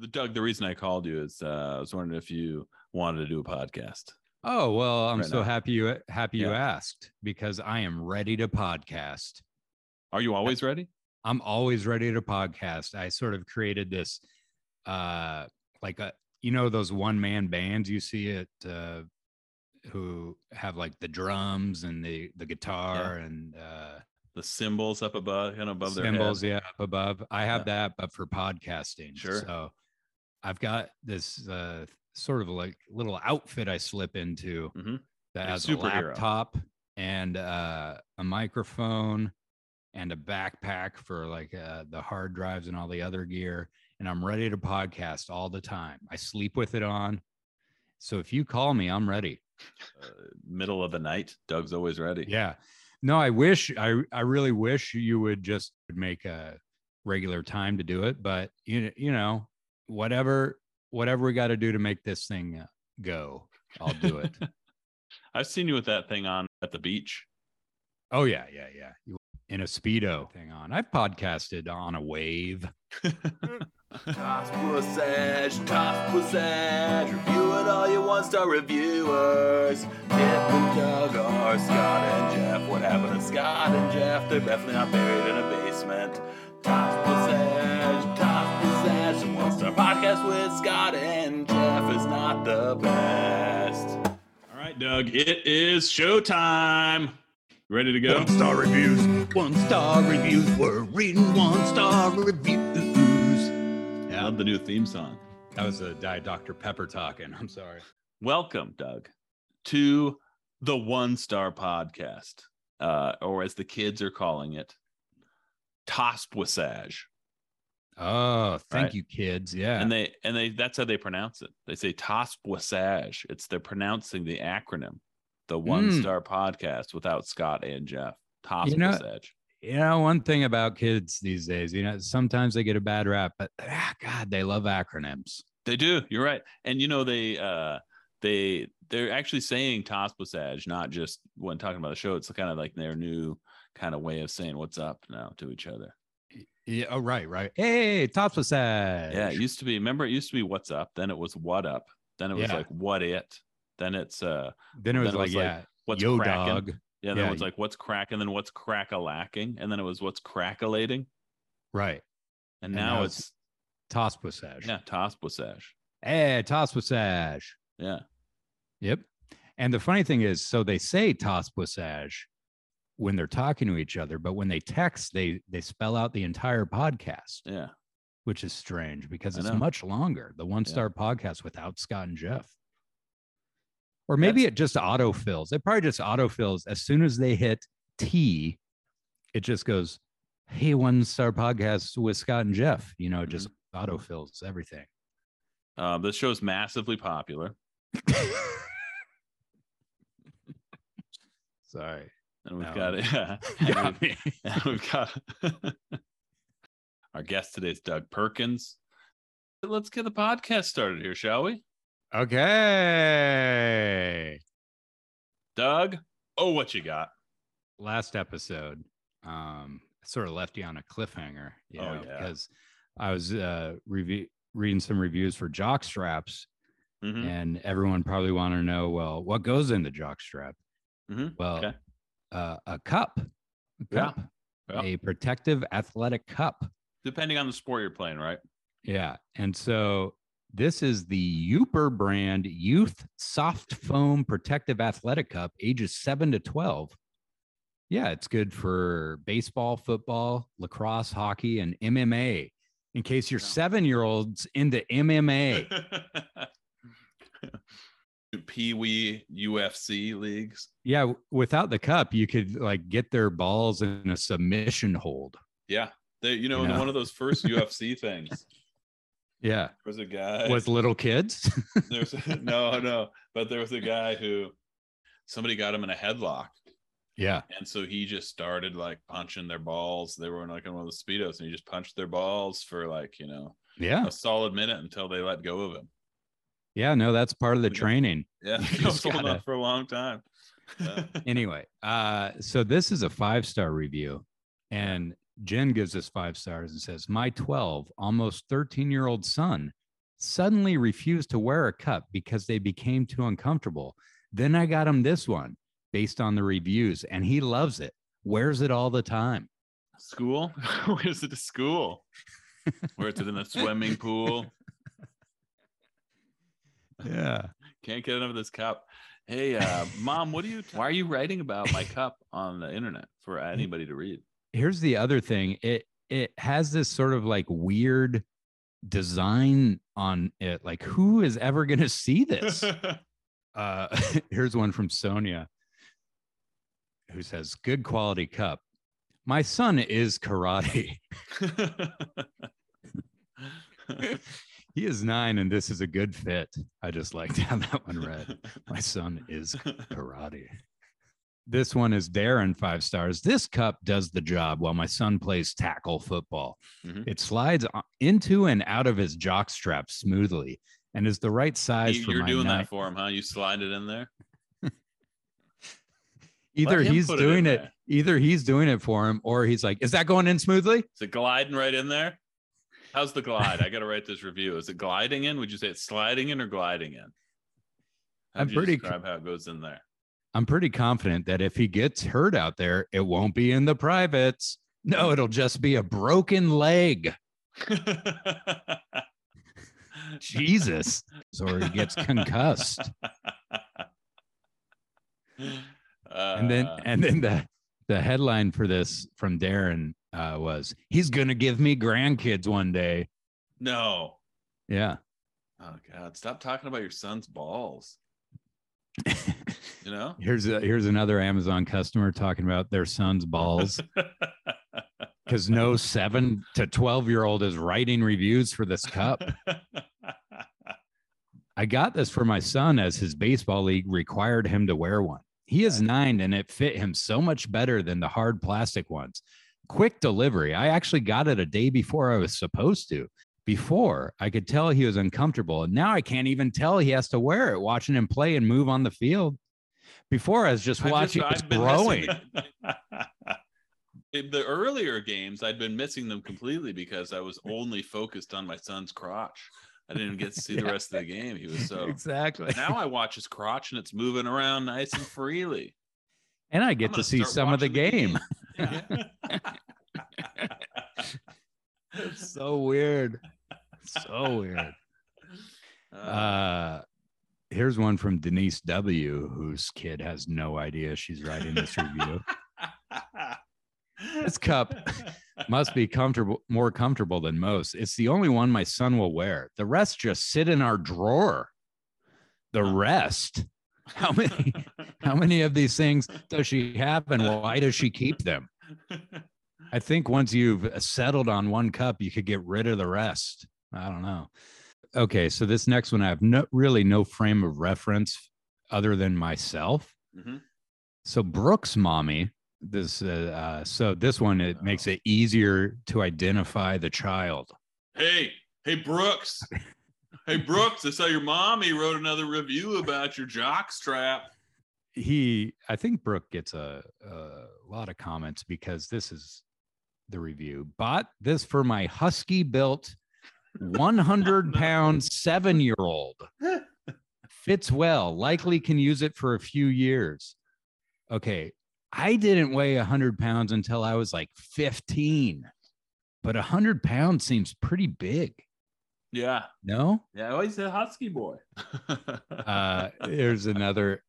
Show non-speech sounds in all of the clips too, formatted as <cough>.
The Doug, the reason I called you is uh, I was wondering if you wanted to do a podcast. Oh well, I'm Right so now. happy you happy you asked because I am ready to podcast. Are you always ready? I'm always ready to podcast. I sort of created this, uh, like a you know those one man bands you see it, uh, who have like the drums and the the guitar and uh, The cymbals up above, of above their cymbals, yeah, up above. I have Yeah. that, but for podcasting. Sure. So I've got this uh, sort of like little outfit I slip into Mhm. that has a laptop and uh, a microphone and a backpack for like uh, the hard drives and all the other gear. And I'm ready to podcast all the time. I sleep with it on. So if you call me, I'm ready. Uh, middle of the night, Doug's always ready. Yeah. No, I wish I I really wish you would just make a regular time to do it, but you you know, whatever whatever we got to do to make this thing uh, go, I'll do it. <laughs> I've seen you with that thing on at the beach. oh yeah, yeah, yeah. You- In a speedo thing on. I've podcasted on a wave. Toss Pussage, Toss Pussage, review it all you one star reviewers. Kip and Doug are Scott and Jeff. What happened to Scott and Jeff? They're definitely not buried in a basement. Toss Pussage, a one star podcast with Scott and Jeff is not the best. All right, Doug, it is showtime. Ready to go? One star reviews, one star reviews. We're reading one star reviews. I love the new theme song. That was a Diet Dr. Pepper talking. I'm sorry. Welcome, Doug, to the One Star Podcast, uh, or as the kids are calling it, Tospwissage. Oh, thank Right. you, kids. Yeah. And they and they that's how they pronounce it. They say Tospwissage. It's they're pronouncing the acronym, the One Mm. Star Podcast without Scott and Jeff. You know- you know, one thing about kids these days, you know, sometimes they get a bad rap, but ah, God, they love acronyms. They do. You're right. And you know they uh they they're actually saying Tospwissage, not just when talking about the show. It's kind of like their new kind of way of saying what's up now to each other. Yeah. Oh, right, right. Hey, Tops was sad. Yeah, it used to be. Remember, it used to be what's up. Then it was what up. Then it was Yeah. like what it. Then it's uh Then it was then it like, was like, yeah, what's yo cracking. dog. Yeah, then Yeah, it was like what's cracking. Then what's crack a lacking. And then it was what's crackalating. Right. And, And now, now it's, Toss Passage. yeah, Tospwissage. Hey, Toss Passage. Yeah. Yep. And the funny thing is, so they say Toss Passage when they're talking to each other, but when they text, they they spell out the entire podcast, Yeah. which is strange because it's much longer. The one Yeah. star podcast without Scott and Jeff. Or maybe it just autofills. It probably just autofills as soon as they hit T, it just goes, Hey, one star podcast with Scott and Jeff. You know, it just Mm-hmm. autofills everything. Um, this show's massively popular. <laughs> Sorry. And we've No. got it. yeah. Got and we've, and we've got our guest today is Doug Perkins. Let's get the podcast started here, shall we? Okay. Doug, oh, what you got? Last episode, um, sort of left you on a cliffhanger, you Oh, know, yeah. because I was uh review reading some reviews for jock straps, Mhm. and everyone probably want to know, well, what goes in the jock strap? Mhm. Well, Okay. Uh, a cup, a Yeah. Yeah. a protective athletic cup. Depending on the sport you're playing, right? Yeah. And so this is the Uper brand Youth Soft Foam Protective Athletic Cup, ages 7 to 12. Yeah, it's good for baseball, football, lacrosse, hockey, and MMA. In case your Yeah. seven year olds into MMA. <laughs> Pee wee UFC leagues. yeah, without the cup, you could like get their balls in a submission hold. Yeah. They, you know, You know? one of those first <laughs> UFC things. Yeah. There was a guy. With little kids. <laughs> there was <laughs> no, no, but there was a guy who somebody got him in a headlock. yeah. And so he just started like punching their balls. They were in like in one of the speedos, and he just punched their balls for like you know Yeah. a solid minute until they let go of him. Yeah. No, that's part of the training. Yeah, <laughs> <laughs> gotta- up for a long time. Yeah. <laughs> anyway, uh, so this is a five star review, and Jen gives us five stars and says, "My 12, almost 13 year old son suddenly refused to wear a cup because they became too uncomfortable. Then I got him this one based on the reviews, and he loves it. Wears it all the time. School? Wears it to school? Wears it in the swimming pool? Yeah. Can't get enough of this cup. Hey, uh, mom, what are you? Why are you writing about my cup on the internet for anybody to read? Here's the other thing. It it has this sort of like weird design on it. Like, who is ever gonna see this? <laughs> uh <laughs> here's one from Sonia who says, Good quality cup. My son is karate. <laughs> He is nine, and this is a good fit. I just like to have that one read. My son is karate. This one is Darren, five stars. This cup does the job while my son plays tackle football. Mhm. It slides into and out of his jock strap smoothly and is the right size You- for You're doing nine- that for him, huh? You slide it in there. <laughs> Either he's put it doing it, either he's doing it for him, or he's like, "Is that going in smoothly?" Is it gliding right in there? How's the glide? I got to write this review. Is it gliding in? Would you say it's sliding in or gliding in? How'd I'm pretty- describe how it goes in there. I'm pretty confident that if he gets hurt out there, it won't be in the privates. No, it'll just be a broken leg. <laughs> Jesus. Or he gets concussed. And then Uh, and then the the headline for this from Darren uh, was he's gonna give me grandkids one day. no. Yeah. Oh God! Stop talking about your son's balls. You know. <laughs> Here's a, here's another Amazon customer talking about their son's balls <laughs> because no seven to twelve year old is writing reviews for this cup. <laughs> I got this for my son as his baseball league required him to wear one. He is nine and it fit him so much better than the hard plastic ones. Quick delivery. I actually got it a day before I was supposed to. Before I could tell he was uncomfortable, and now I can't even tell he has to wear it watching him play and move on the field. Before I was just watching just- it I've growing. <laughs> In the earlier games, I'd been missing them completely because I was only focused on my son's crotch. I didn't get to see the <laughs> rest of the game. He was so. exactly. Now I watch his crotch and it's moving around nice and freely. and I get gonna see some of the watching game. <laughs> Yeah. It's <laughs> so weird. So weird. Uh, Uh, here's one from Denise W, whose kid has no idea she's writing this review. <laughs> This cup Must be comfortable, more comfortable than most. It's the only one my son will wear. The rest just sit in our drawer. The rest. How many? How many of these things does she have, and why does she keep them? <laughs> I think once you've settled on one cup, you could get rid of the rest. I don't know. Okay, so this next one, I have no really no frame of reference other than myself. Mhm. So Brooks' mommy, this uh, uh, so this one it makes it easier to identify the child. Hey, hey, Brooks. <laughs> Hey, Brooks, I saw your mommy wrote another review about your jock strap. He, I think Brooke gets a, a lot of comments because this is the review. Bought this for my husky built 100 <laughs> pound seven year old. Fits well, likely can use it for a few years. Okay. I didn't weigh 100 pounds until I was like 15, but 100 pounds seems pretty big. Yeah. No? Yeah. Oh, he's a husky boy. <laughs> uh here's another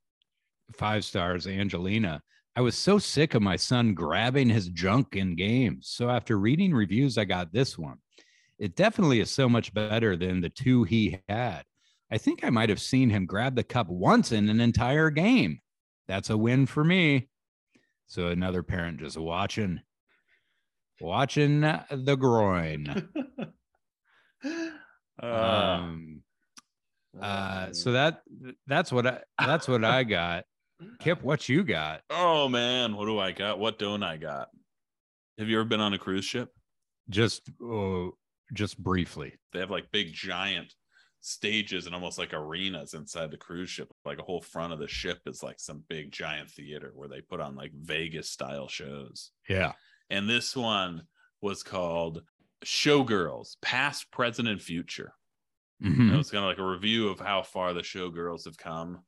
five stars angelina i was so sick of my son grabbing his junk in games so after reading reviews i got this one. It definitely is so much better than the two he had. I think i might have seen him grab the cup once in an entire game. That's a win for me. So another parent just watching watching the groin. <laughs> Uh, um uh so that that's what i that's what i <laughs> got kip what you got oh man, what do I got? What don't I got? Have you ever been on a cruise ship? just uh, just briefly They have like big giant stages and almost like arenas inside the cruise ship. Like a whole front of the ship is like some big giant theater where they put on like Vegas style shows. yeah And this one was called Showgirls, Past, Present, and Future. Mhm. It was kind of like a review of how far the showgirls have come,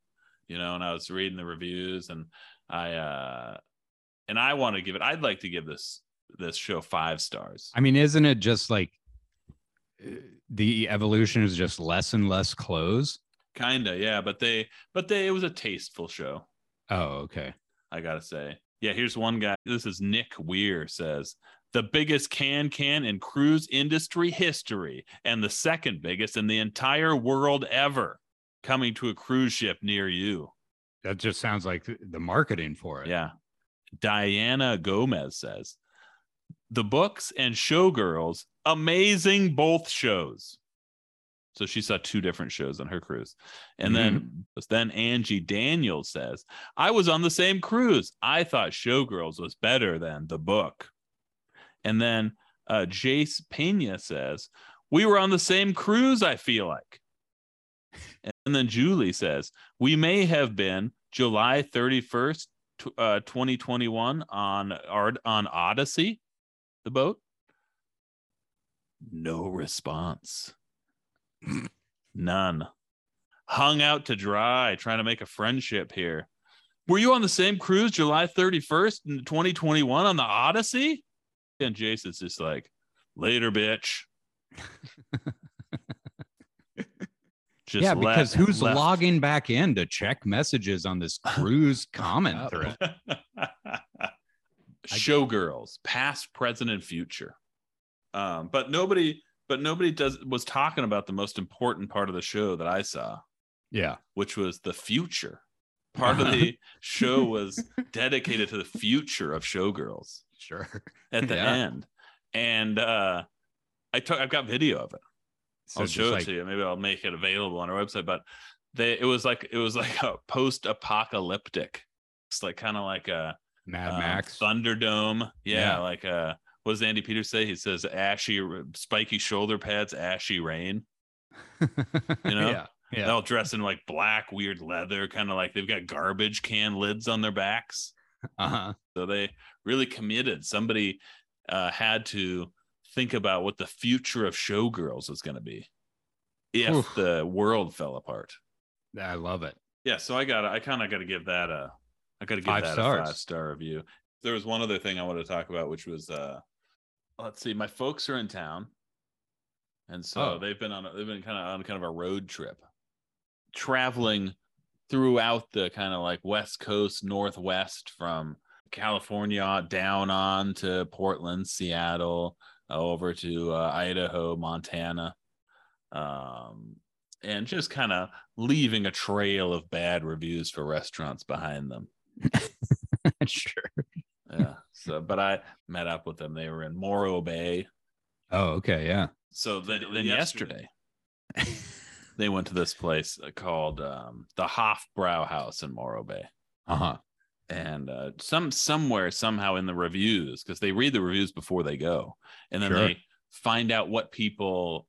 you know. And I was reading the reviews, and I uh and I want to give it. I'd like to give this this show five stars. I mean, isn't it just like uh, the evolution is just less and less clothes? Kinda, yeah. But they, but they, it was a tasteful show. Oh, okay. I gotta say. Yeah, here's one guy. This is Nick Weir says the biggest can can in cruise industry history, and the second biggest in the entire world ever, coming to a cruise ship near you. That just sounds like the marketing for it. Yeah. Diana Gomez says the books and showgirls, amazing both shows. So she saw two different shows on her cruise. And then then Angie Daniels says, I was on the same cruise. I thought Showgirls was better than the book. And then uh, Jace Pena says, We were on the same cruise, I feel like. And then Julie says, We may have been July 31st, uh, 2021 on, Ard- on Odyssey, the boat. No response. None. Hung out to dry, trying to make a friendship here. Were you on the same cruise July 31st in 2021 on the Odyssey? And Jason's just like, later, bitch. <laughs> Just yeah, because left- who's left. logging back in to check messages on this <laughs> cruise comment thread? <laughs> Showgirls, past, present, and future. Um, but nobody, but nobody does was talking about the most important part of the show that I saw, Yeah. which was the future. Part of the <laughs> show was dedicated to the future of showgirls Sure. at the Yeah. end. And uh I took I've got video of it. So I'll show like- it to you. Maybe I'll make it available on our website. But they it was like it was like a post-apocalyptic. It's like kind of like a Mad um, Max. Thunderdome. Yeah, Yeah. like uh what does Andy Peters say? He says ashy spiky shoulder pads, ashy rain. you <laughs> know? Yeah. They're Yeah. all dressed in like black, weird leather, kind of like they've got garbage can lids on their backs. Uh-huh. So they really committed. Somebody uh, had to think about what the future of showgirls is going to be if Oof. the world fell apart. I love it. Yeah, so I got I kind of got to give that a I got to give Five that stars. a five star review. There was one other thing I wanted to talk about, which was uh let's see, my folks are in town, and so Oh. they've been on a, they've been kind of on kind of a road trip, traveling throughout the kind of like west coast northwest from California down on to Portland, Seattle, over to uh, Idaho, Montana. Um, and just kind of leaving a trail of bad reviews for restaurants behind them. <laughs> sure. Yeah. so, but I met up with them. They were in Morro Bay. Oh, okay. Yeah. So then, then yesterday, they went to this place uh, called um, the Hofbrau House in Morro Bay. Uh-huh. And uh, some somewhere somehow in the reviews because they read the reviews before they go and then Sure. they find out what people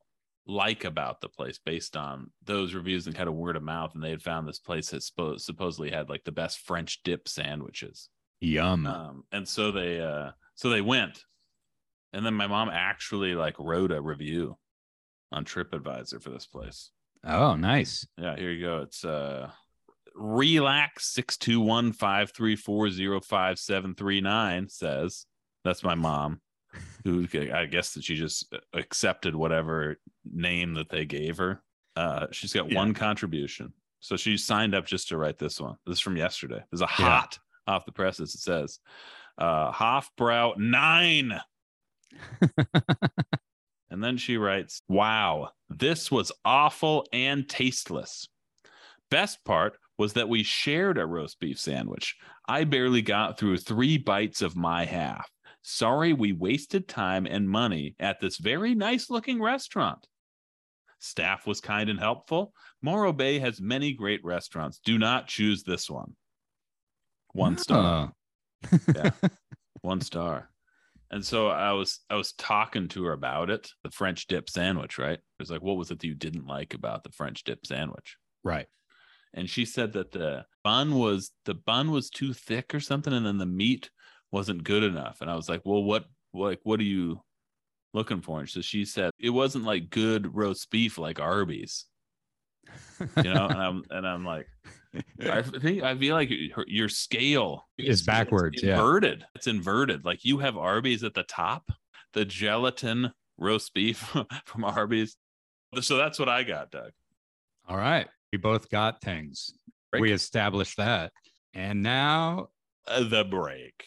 like about the place based on those reviews and kind of word of mouth and they had found this place that spo- supposedly had like the best french dip sandwiches Yum. um, and so they uh so they went and then my mom actually like wrote a review on tripadvisor for this place oh, nice. yeah, here you go. It's uh relax 621-534-0579 says that's my mom who I guess that she just accepted whatever name that they gave her. Uh she's got Yeah. one contribution. So she signed up just to write this one. This is from yesterday. There's a Yeah. hot off the presses. It says uh Hofbrau 9 <laughs> and then she writes, Wow, this was awful and tasteless. Best part was that we shared a roast beef sandwich. I barely got through three bites of my half. Sorry we wasted time and money at this very nice looking restaurant. Staff was kind and helpful. Morro Bay has many great restaurants. Do not choose this one. One star <laughs> yeah. one star and so i was i was talking to her about it the french dip sandwich right it was like what was it that you didn't like about the french dip sandwich Right. And she said that the bun was the bun was too thick or something and then the meat wasn't good enough and i was like well what like what are you looking for. And so she said it wasn't like good roast beef like Arby's, you know. and I'm and I'm like, <laughs> I think I feel like your, scale Is backwards, yeah. inverted. It's inverted. Like you have Arby's at the top, the gelatin roast beef <laughs> from Arby's. So that's what I got, Doug. All right. We both got things. Break. We established that. And now Uh, the break.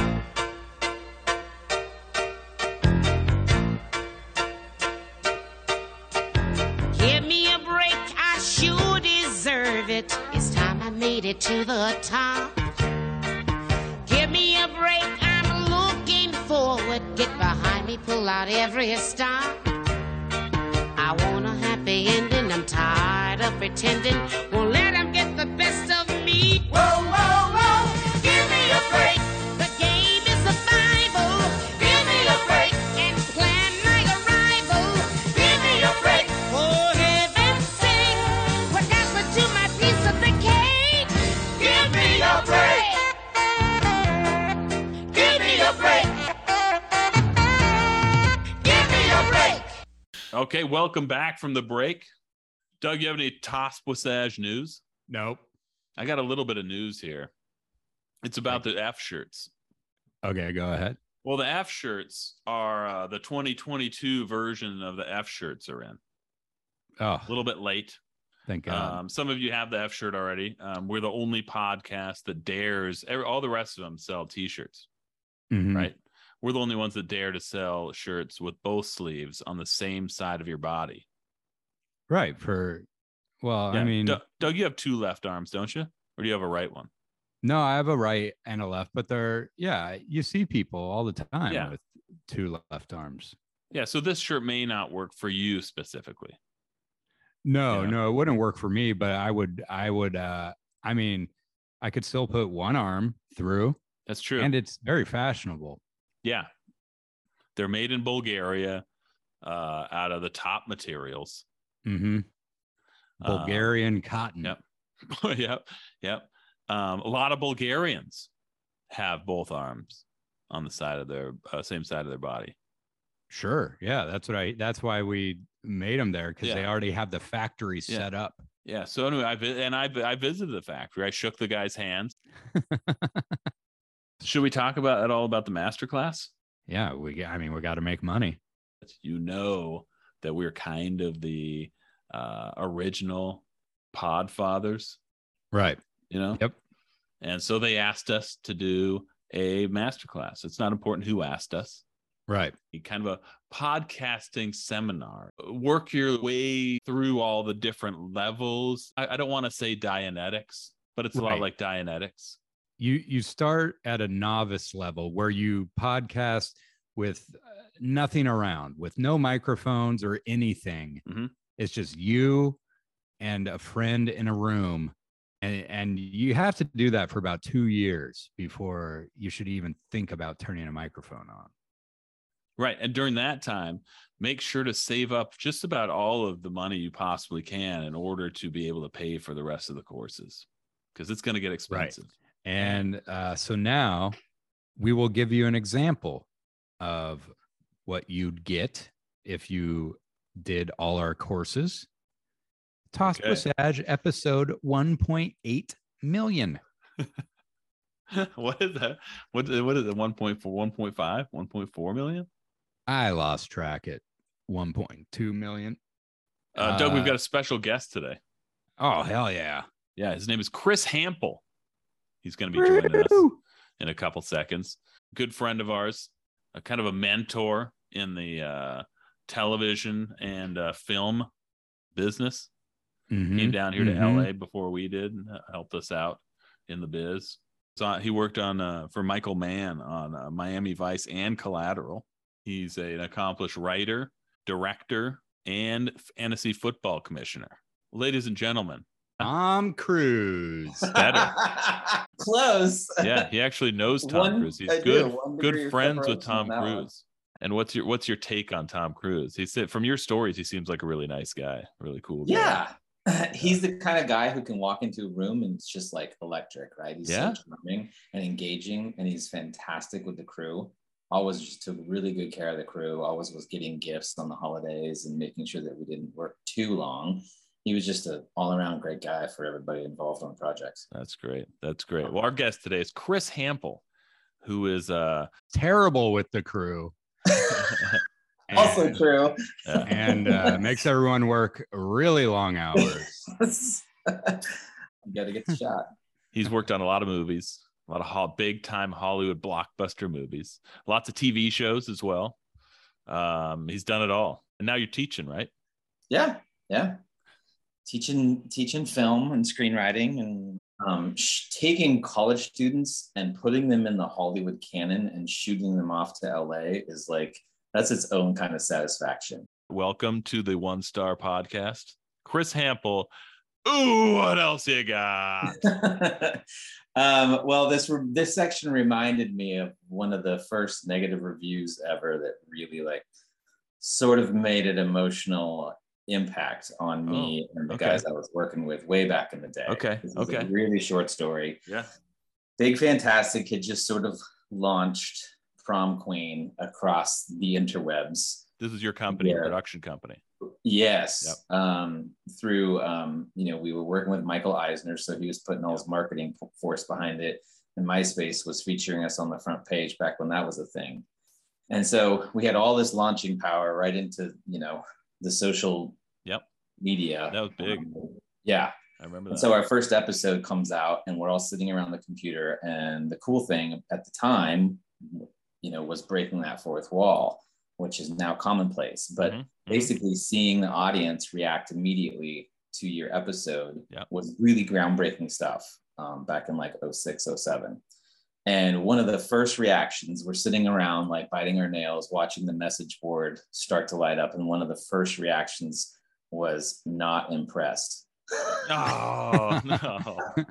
Give me a break, I sure deserve it. It's time I made it to the top. Give me a break, I'm looking forward. Get behind me, pull out every stop. I want a happy ending, I'm tired of pretending. Won't let 'em get the best of me. Whoa, whoa, whoa, give me a break. Okay, welcome back from the break. Doug, you have any Tospussage news? nope. I got a little bit of news here. It's about the F shirts. Okay, go ahead. Well, the F shirts are uh, the 2022 version of the F shirts are in. Oh, A little bit late. thank God. Um, some of you have the F shirt already. Um, we're the only podcast that dares. Every, all the rest of them sell T-shirts, Mhm. right? We're the only ones that dare to sell shirts with both sleeves on the same side of your body. Right. For, well, I mean, Doug, Doug, you have two left arms, don't you? Or do you have a right one? no, I have a right and a left, but they're, yeah, you see people all the time Yeah. with two left arms. Yeah. So this shirt may not work for you specifically. No, Yeah. no, it wouldn't work for me, but I would, I would, uh, I mean, I could still put one arm through That's true. and it's very fashionable. Yeah. They're made in Bulgaria uh, out of the top materials. hmm Uh, Bulgarian cotton. yep. <laughs> yep. Yep. Um, a lot of Bulgarians have both arms on the side of their uh, same side of their body. Sure. Yeah. That's what I, that's why we made them there because they already have the factory Yeah. set up. Yeah. So anyway, I and I I visited the factory. I shook the guy's hands. <laughs> Should we talk about at all about the master class? Yeah. We, I mean, we got to make money. You know that we're kind of the uh, original pod fathers. Right. you know Yep. and so they asked us to do a masterclass it's not important who asked us Right. kind of a podcasting seminar work your way through all the different levels i, I don't want to say dianetics but it's a lot like dianetics you you start at a novice level where you podcast with uh, nothing around with no microphones or anything. Mhm. it's just you and a friend in a room and and you have to do that for about two years before you should even think about turning a microphone on. Right and during that time make sure to save up just about all of the money you possibly can in order to be able to pay for the rest of the courses because it's going to get expensive and uh, so now we will give you an example of what you'd get if you did all our courses. Toss Okay. Passage episode 1.8 million. <laughs> what is that what, what is it 1.4 1.5 1.4 million I lost track at 1.2 million. Uh, Doug, we've Uh, got a special guest today. Oh, hell yeah. Yeah, his name is Chris Hampel. He's going to be joining us in a couple seconds. Good friend of ours, a kind of a mentor in the uh, television and uh, film business. Came Mhm, down here to mhm. LA before we did and uh, helped us out in the biz. So he worked on uh, for Michael Mann on uh, Miami Vice and Collateral. He's a- an accomplished writer, director, and fantasy football commissioner. Ladies and gentlemen, Tom Cruise. better. <laughs> Close. yeah, he actually knows Tom One- Cruise. He's I good, good friends with Tom on that one. Cruise. And what's your what's your take on Tom Cruise? He said from your stories, he seems like a really nice guy, really cool. guy. Yeah. <laughs> He's the kind of guy who can walk into a room and it's just like electric, right? He's Yeah. so charming and engaging and he's fantastic with the crew. always just took really good care of the crew. Always was getting gifts on the holidays and making sure that we didn't work too long. He was just an all-around great guy for everybody involved on projects. That's great. That's great. Well, our guest today is Chris Hampel, who is uh Terrible with the crew. <laughs> And- Also true. yeah, and uh, makes everyone work really long hours. <laughs> you got to get the shot. he's worked on a lot of movies, a lot of ho- big time Hollywood blockbuster movies, lots of TV shows as well. Um, he's done it all. And now you're teaching, right? Yeah, yeah. Teaching teaching film and screenwriting and um, sh- taking college students and putting them in the Hollywood canon and shooting them off to LA is like that's its own kind of satisfaction. Welcome to the One Star Podcast. Chris Hampel. Ooh, what else you got? <laughs> um, well, this re- this section reminded me of one of the first negative reviews ever that really like sort of made it emotional impact on me and the okay. guys I was working with way back in the day. Okay, This okay. really short story. Yeah. Big Fantastic had just sort of launched Prom Queen across the interwebs. This is your company, production company. Yes. Um, through, um, you know, we were working with Michael Eisner, so he was putting all his marketing force behind it. And MySpace was featuring us on the front page back when that was a thing. And so we had all this launching power right into, you know, the social Yep. media. That was big. Um, yeah. I remember And that. so our first episode comes out and we're all sitting around the computer. And the cool thing at the time, you know, was breaking that fourth wall, which is now commonplace. But Mhm, mhm. basically seeing the audience react immediately to your episode Yep. was really groundbreaking stuff um, back in like 06, 07. And one of the first reactions, we're sitting around like biting our nails, watching the message board start to light up. And one of the first reactions was not impressed. Oh no. <laughs>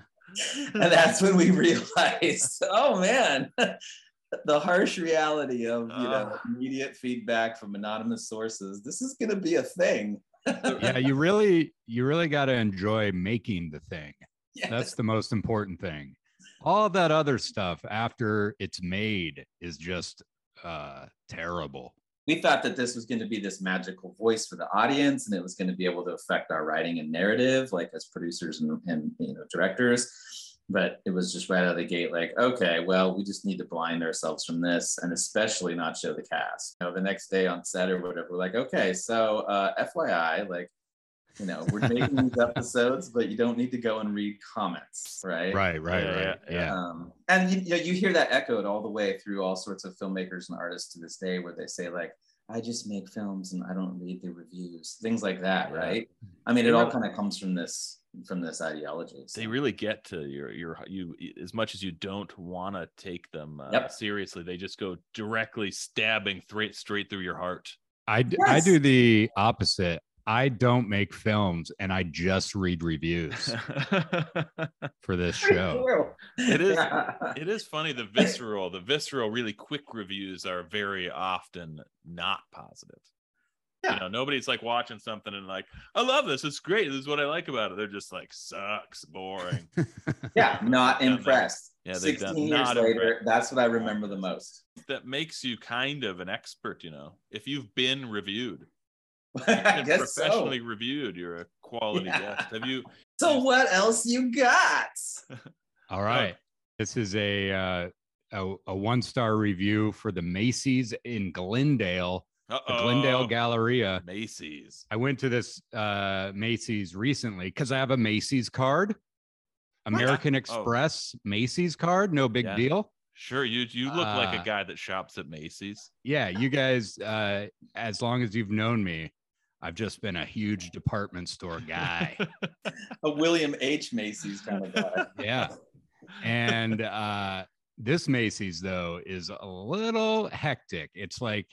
and that's when we realized, oh man, <laughs> the harsh reality of you know Ah. immediate feedback from anonymous sources. This is going to be a thing. <laughs> Yeah, you really, you really got to enjoy making the thing. Yes. That's the most important thing. All that other stuff after it's made is just uh terrible. we thought that this was going to be this magical voice for the audience and it was going to be able to affect our writing and narrative like as producers and, and you know directors but it was just right out of the gate like okay well we just need to blind ourselves from this and especially not show the cast you know the next day on set or whatever we're like okay so uh fyi like you know we're making these <laughs> episodes but you don't need to go and read comments right Right, right, Yeah, right. yeah, Yeah. um, and you, you, know, you hear that echoed all the way through all sorts of filmmakers and artists to this day where they say like i just make films and i don't read the reviews things like that Yeah. right i mean it all kind of comes from this from this ideology so. they really get to your your you as much as you don't want to take them uh, Yep. seriously they just go directly stabbing straight straight through your heart I, d- I Yes. do the opposite. I don't make films and I just read reviews <laughs> for this show. It is- Yeah. <laughs> it is funny the visceral the visceral really quick reviews are very often not positive Yeah. you know nobody's like watching something and like i love this it's great this is what i like about it they're just like sucks boring <laughs> yeah not Done that. impressed Yeah, they've done- 16 years not later impressed. that's what i remember the most that makes you kind of an expert you know if you've been reviewed <laughs> i been guess so professionally reviewed you're a quality Yeah. guest have you <laughs> so what else you got <laughs> All right. This is a uh, a, a one star review for the Macy's in Glendale, the Glendale Galleria. macy's I went to this uh, Macy's recently because I have a Macy's card, American Express Macy's card. No big Yeah. deal. sure you you look like Uh, a guy that shops at macy's Yeah, you guys, uh, as long as you've known me, I've just been a huge department store guy. <laughs> a william h macy's kind of guy yeah. And uh, this Macy's, though, is a little hectic. It's like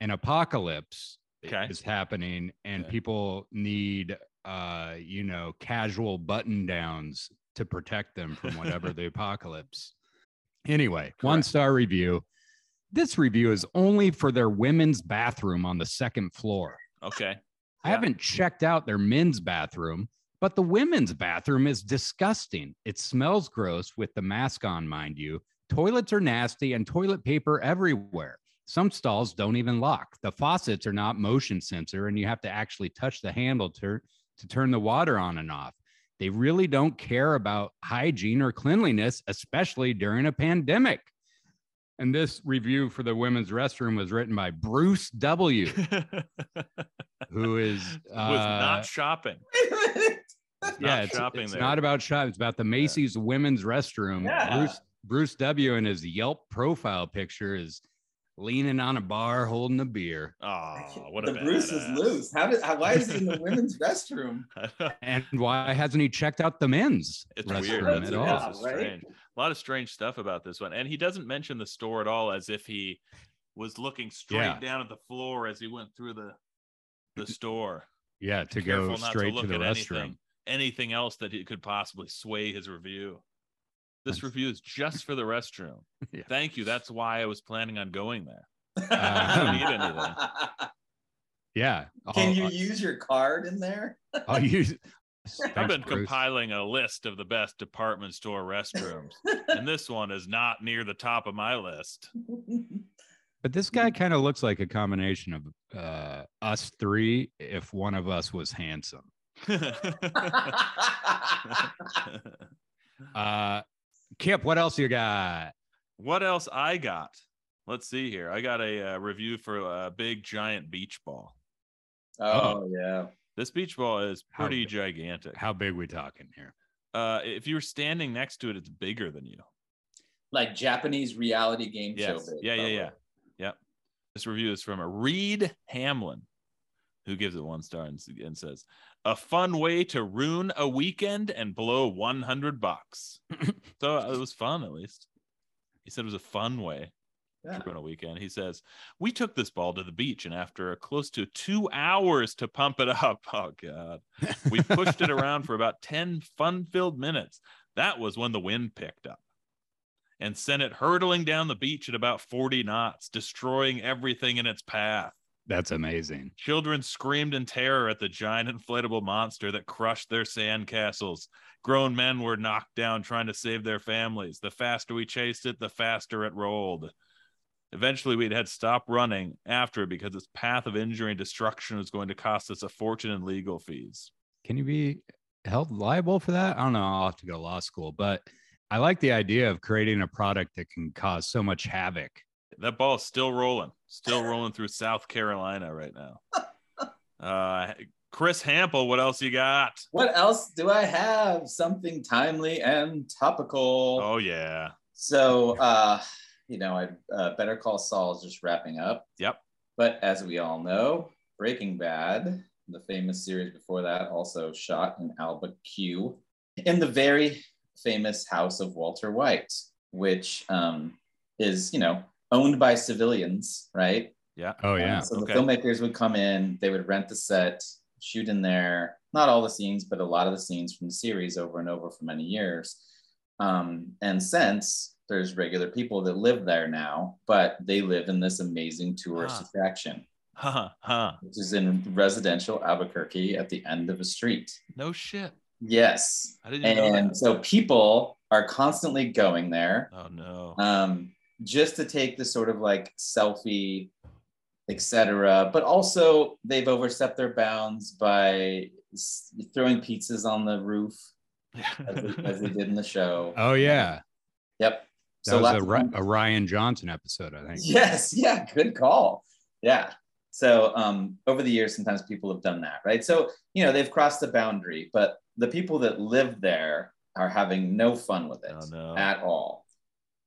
an apocalypse Okay. is happening, and Okay. people need, uh, you know, casual button downs to protect them from whatever the <laughs> apocalypse. Anyway, one star review. This review is only for their women's bathroom on the second floor. Okay I Yeah. haven't checked out their men's bathroom, but the women's bathroom is disgusting. It smells gross with the mask on, mind you. Toilets are nasty and toilet paper everywhere. Some stalls don't even lock. The faucets are not motion sensor, and you have to actually touch the handle to, to turn the water on and off. They really don't care about hygiene or cleanliness, especially during a pandemic. And this review for the women's restroom was written by Bruce W., <laughs> who is uh, was not shopping. Wait a minute. Was yeah, not it's, shopping it's there. not about shopping. It's about the Macy's women's restroom. Yeah. Bruce Bruce W. in his Yelp profile picture is leaning on a bar holding a beer. Oh, what a the Bruce is loose. How did? How, why is he in the <laughs> women's restroom? <laughs> And why hasn't he checked out the men's It's restroom weird. at That's all? yeah, It's right? Strange. A lot of strange stuff about this one, and he doesn't mention the store at all, as if he was looking straight Yeah. down at the floor as he went through the the store. Yeah, to Careful go straight look to, the restroom. anything, anything else that he could possibly sway his review. This review is just for the restroom. <laughs> Yeah. Thank you. That's why I was planning on going there. <laughs> I don't need anything. Yeah. Can I'll- you I'll- use your card in there? I'll use. I've been Bruce. compiling a list of the best department store restrooms, and <laughs> this one is not near the top of my list. But this guy kind of looks like a combination of uh, us three if one of us was handsome. <laughs> <laughs> Uh, Kip, what else you got? what else I got? Let's see here. I got a uh, review for a big giant beach ball. oh yeah. This beach ball is pretty big? gigantic. How big we talking here? Uh, if you were standing next to it, it's bigger than you. Like Japanese reality game show. Yes. big, Yeah, yeah, probably. yeah. Yep. This review is from a Reed Hamlin, who gives it one star and, and says, "A fun way to ruin a weekend and blow 100 bucks." <laughs> so uh, it was fun, at least. He said it was a fun way Yeah. a weekend. He says, "We took this ball to the beach, and after close to two hours to pump it up, <laughs> oh god, we pushed it around for about 10 fun-filled minutes. That was when the wind picked up." and sent it hurtling down the beach at about 40 knots, destroying everything in its path. That's amazing. Children screamed in terror at the giant inflatable monster that crushed their sandcastles. Grown men were knocked down trying to save their families. The faster we chased it, the faster it rolled. Eventually, we'd had to stop running after it because its path of injury and destruction was going to cost us a fortune in legal fees. Can you be held liable for that? I don't know. I'll have to go to law school, but I like the idea of creating a product that can cause so much havoc. That ball is still rolling, still rolling through South Carolina right now. <laughs> Uh, Chris Hampel, what else you got? What else do I have? Something timely and topical. Oh yeah, So, uh, you know, I uh, Better Call Saul is just wrapping up. Yep. But as we all know, Breaking Bad, the famous series before that, also shot in Albuquerque in the very famous house of Walter White, which um, is, you know, owned by civilians, right? yeah. Oh yeah. Um, so okay. the filmmakers would come in, they would rent the set, shoot in there, not all the scenes, but a lot of the scenes from the series over and over for many years. Um, and since there's regular people that live there now, but they live in this amazing tourist Huh. attraction, Huh, huh. which is in residential Albuquerque at the end of a street. No shit. Yes. I didn't even know And that. so people are constantly going there Oh no. um, just to take the sort of like selfie, etc. But also they've overstepped their bounds by throwing pizzas on the roof <laughs> as they, as they did in the show. Oh yeah. Yep. That So was a, of Ri- fun- a Rian Johnson episode, I think. Yes, yeah, good call. Yeah. So um, over the years, sometimes people have done that, right? So you know they've crossed the boundary, but the people that live there are having no fun with it Oh, no. at all.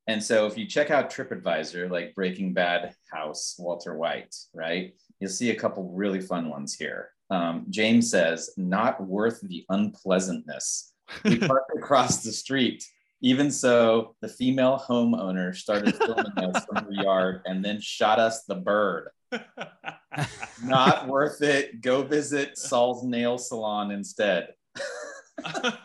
And so if you check out TripAdvisor, like Breaking Bad House, Walter White, right? You'll see a couple really fun ones here. Um, James says, not worth the unpleasantness. We <laughs> parked across the street. Even so, the female homeowner started filming us from her yard and then shot us the bird. <laughs> Not worth it. Go visit Saul's nail salon instead. <laughs>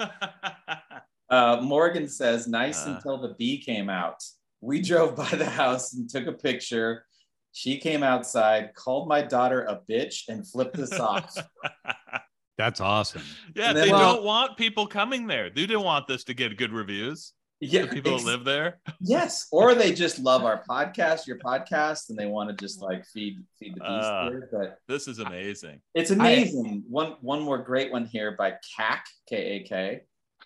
Uh, Morgan says, nice Uh. until the bee came out. We drove by the house and took a picture. She came outside, called my daughter a bitch, and flipped us off. <laughs> That's awesome. yeah, they then- don't want people coming there. They don't want this to get good reviews. Yeah, The people ex- that live there. Yes, or they just love our podcast, your podcast, and they want to just like feed feed the beast. Ah. here. But This is amazing. it's amazing. one one more great one here by CAC K A K.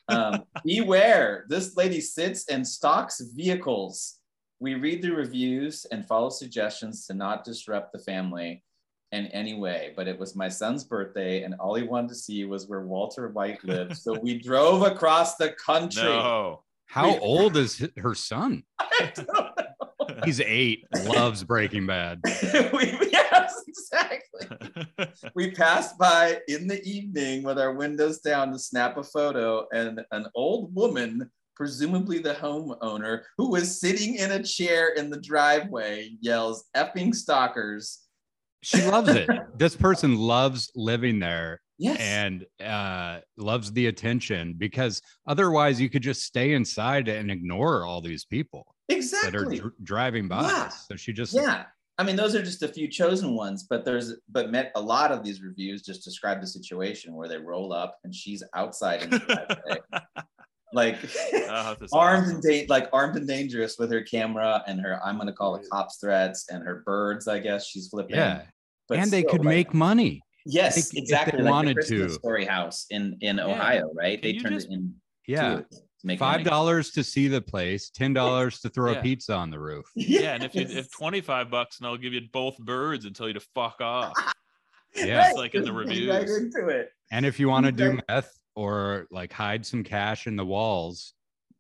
Um, <laughs> beware, this lady sits and stocks vehicles. We read the reviews and follow suggestions to not disrupt the family in any way. But it was my son's birthday, and all he wanted to see was where Walter White lived. so we drove across the country. No. How Wait. old is her son? <laughs> I don't know. He's eight. Loves Breaking Bad. <laughs> we, yes, exactly. We passed by in the evening with our windows down to snap a photo, and an old woman, presumably the homeowner, who was sitting in a chair in the driveway, yells, effing stalkers. She loves it. this person loves living there Yes. and uh, loves the attention because otherwise you could just stay inside and ignore all these people exactly. that are dr- driving by. Yeah. So she just Yeah. I mean, those are just a few chosen ones, but there's but met a lot of these reviews just describe the situation where they roll up and she's outside in the driveway. <laughs> like Oh, <laughs> armed awesome. and da- like armed and dangerous with her camera and her I'm gonna call the cops threats and her birds, I guess she's flipping. yeah. But and they still, could like, make money. yes, if they exactly. like wanted the Christmas to. Story House in in Ohio, right? Can They you turned just- it in. Yeah. make Five dollars to see the place, ten dollars to throw Yeah. a pizza on the roof. <laughs> Yeah, and if you if 25 bucks and I'll give you both birds and tell you to fuck off. <laughs> Yeah. It's like in the just get Right reviews. into it. And if you want to do meth or like hide some cash in the walls,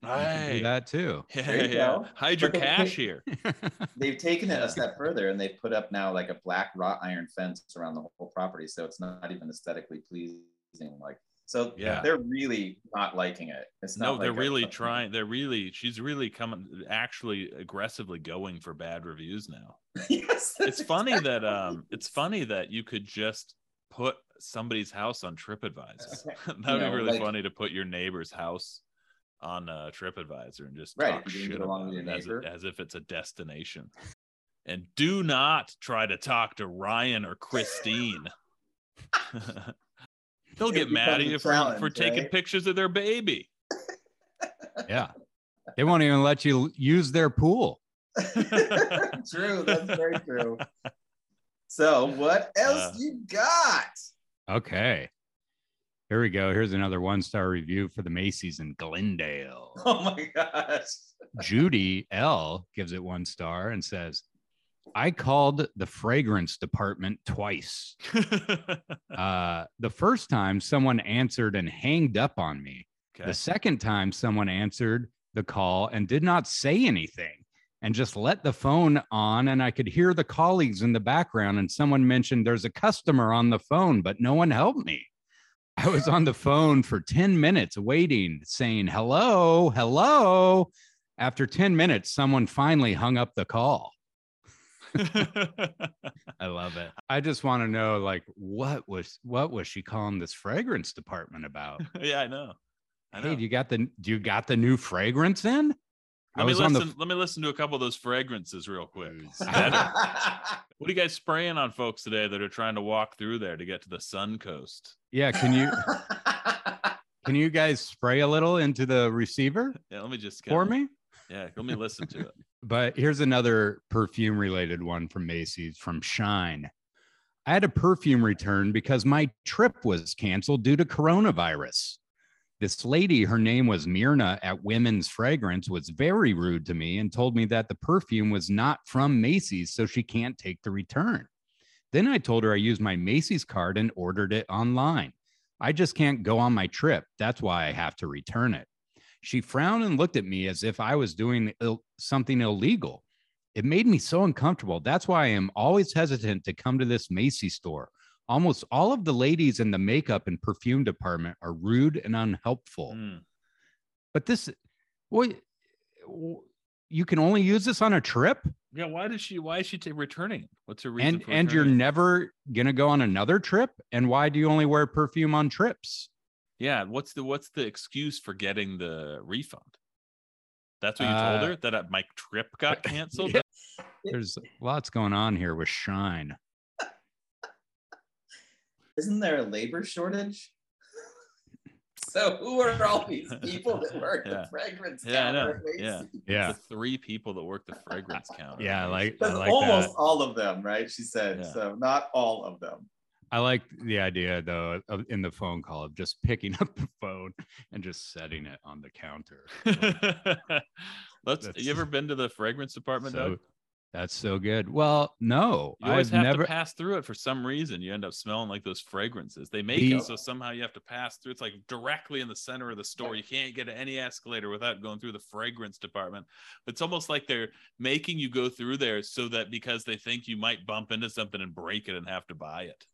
you can do that too. Yeah, There you yeah. go. Hide your But they- cash here. <laughs> they've taken it a <laughs> step further and they've put up now like a black wrought iron fence around the whole property so it's not even aesthetically pleasing like so Yeah. they're really not liking it it's not No, like they're a- really a- trying. They're really. She's really coming. Actually, aggressively going for bad reviews now. <laughs> yes It's that's funny that um. It's funny that you could just put somebody's house on TripAdvisor. Okay. That'd You be know, really like- funny to put your neighbor's house on uh, TripAdvisor and just Right, talk if you didn't shit along about with it your as, neighbor. as if it's a destination. And do not try to talk to Ryan or Christine. <laughs> They'll get mad at you for, for taking right? pictures of their baby. yeah. They won't even let you use their pool. <laughs> true that's very true so what else Uh, you got Okay. Here we go. Here's another one star review for the Macy's in Glendale. <laughs> oh my gosh Judy L gives it one star and says, I called the fragrance department twice. <laughs> Uh, the first time someone answered and hanged up on me. okay. The second time someone answered the call and did not say anything and just let the phone on and I could hear the colleagues in the background and someone mentioned there's a customer on the phone but no one helped me. I was on the phone for 10 minutes waiting saying hello, hello. After 10 minutes someone finally hung up the call. <laughs> I love it. I just want to know like what was what was she calling this fragrance department about? <laughs> yeah, I know. I know. Hey, do you got the do you got the new fragrance in? I let me listen. the let me listen to a couple of those fragrances real quick. <laughs> <laughs> What are you guys spraying on folks today that are trying to walk through there to get to the Sun Coast? yeah. Can you <laughs> can you guys spray a little into the receiver Yeah, let me just for kinda- me? Yeah, let me listen to it. But here's another perfume related one from Macy's from Shine. I had a perfume return because my trip was canceled due to coronavirus. This lady, her name was Mirna at Women's Fragrance, was very rude to me and told me that the perfume was not from Macy's, so she can't take the return. Then I told her I used my Macy's card and ordered it online. I just can't go on my trip. That's why I have to return it. She frowned and looked at me as if I was doing Ill- something illegal. It made me so uncomfortable. That's why I am always hesitant to come to this Macy's store. Almost all of the ladies in the makeup and perfume department are rude and unhelpful. Mm. But this, what, you can only use this on a trip, Yeah, why does she? Why is she ta- returning? it? What's her reason? and for and you're never gonna go on another trip. And why do you only wear perfume on trips? yeah. What's the what's the excuse for getting the refund? That's what you Uh, told her that uh, my trip got <laughs> canceled. Yeah. There's lots going on here with Shine. Isn't there a labor shortage? <laughs> So who are all these people that <laughs> work Yeah. the fragrance Yeah, counter at Yeah. Yeah. The three people that work the fragrance counter. Yeah, I like I like almost that. all of them, right? She said. Yeah. So not all of them. I like the idea though of in the phone call of just picking up the phone and just setting it on the counter. <laughs> Let's. That's- You ever been to the fragrance department, Doug? So that's so good. Well, no, You always I've have never. to pass through it for some reason. You end up smelling like those fragrances. They make The- it so somehow you have to pass through. It's like directly in the center of the store. You can't get to any escalator without going through the fragrance department. It's almost like they're making you go through there so that because they think you might bump into something and break it and have to buy it.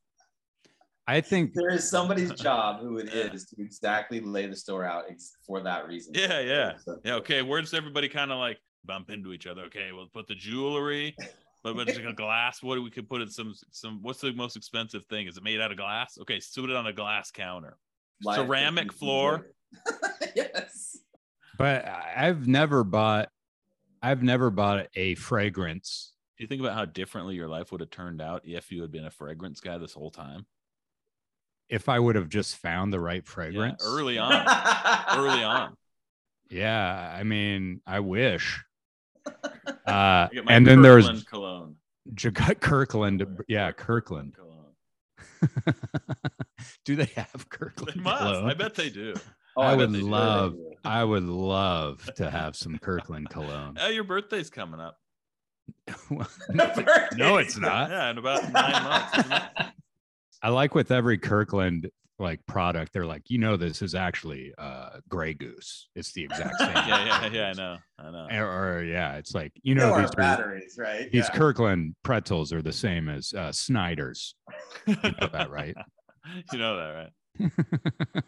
I think There is somebody's <laughs> job who it is to exactly lay the store out ex- for that reason. Yeah, yeah. So- Yeah. Okay. Where does everybody kind of like bump into each other? Okay. We'll put the jewelry. But but it's like a <laughs> glass. What do we could put in some some? What's the most expensive thing? Is it made out of glass? Okay, so put it on a glass counter. Live Ceramic floor. <laughs> yes. but I've never bought I've never bought a fragrance. Do you think about how differently your life would have turned out if you had been a fragrance guy this whole time? If I would have just found the right Yeah, fragrance early on. <laughs> early on. Yeah, I mean, I wish. <laughs> Uh, I get my and then there's Kirkland cologne. J- Kirkland. Yeah, Kirkland. Cologne. <laughs> Do they have They Kirkland? must. cologne? I bet they do. Oh, I bet would they do. love- I would love to have some Kirkland cologne. Oh, your birthday's coming up. <laughs> no, it's not. Yeah, in about nine months. Isn't it? I like with every Kirkland like product, they're like, you know, this is actually uh Grey Goose. It's the exact <laughs> same. Yeah, yeah, yeah. I know. I know. Or, or, yeah, it's like you You know, know our these are, batteries, right? these Yeah. Kirkland pretzels are the same as uh, Snyder's. You know that, right? <laughs> you know that, right? <laughs>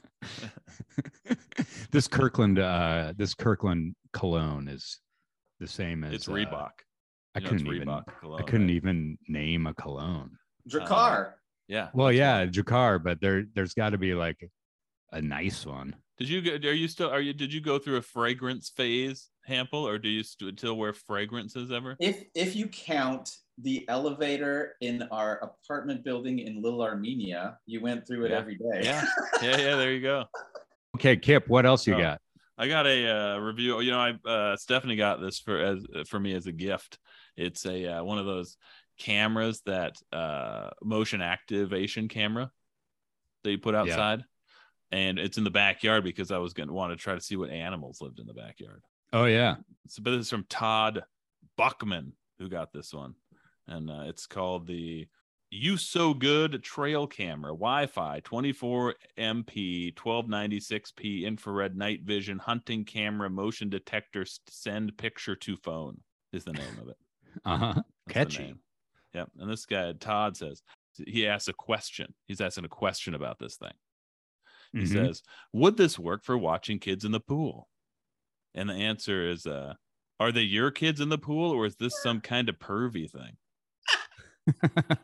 this Kirkland, uh, this Kirkland cologne is the same as It's uh, Reebok. I You know couldn't even. Reebok I couldn't right? even name a cologne. Drakkar. Yeah. Well, yeah, one. Jakar, but there, there's got to be like a nice one. Did you go? Are you still? Are you? Did you go through a fragrance phase, Hampel, or do you st- still wear fragrances ever? if if you count the elevator in our apartment building in Little Armenia, you went through it Yeah. every day. Yeah. <laughs> Yeah, yeah. There you go. Okay, Kip, what else you Oh. got? I got a uh, review. You know, I uh, Stephanie got this for as for me as a gift. It's a uh, one of those cameras that uh, motion activation camera that you put Yeah. outside, and it's in the backyard because I was going to want to try to see what animals lived in the backyard. Oh yeah, So, but this is from Todd Buckman who got this one, and uh, it's called the You So Good Trail Camera Wi-Fi 24 MP 1296p infrared night vision hunting camera motion detector send picture to phone is the name of it. <laughs> uh huh. That's Catchy. Yep. And this guy Todd says he asks a question. He's asking a question about this thing. He Mhm. says, "Would this work for watching kids in the pool?" And the answer is, uh, "Are they your kids in the pool, or is this some kind of pervy thing?" <laughs>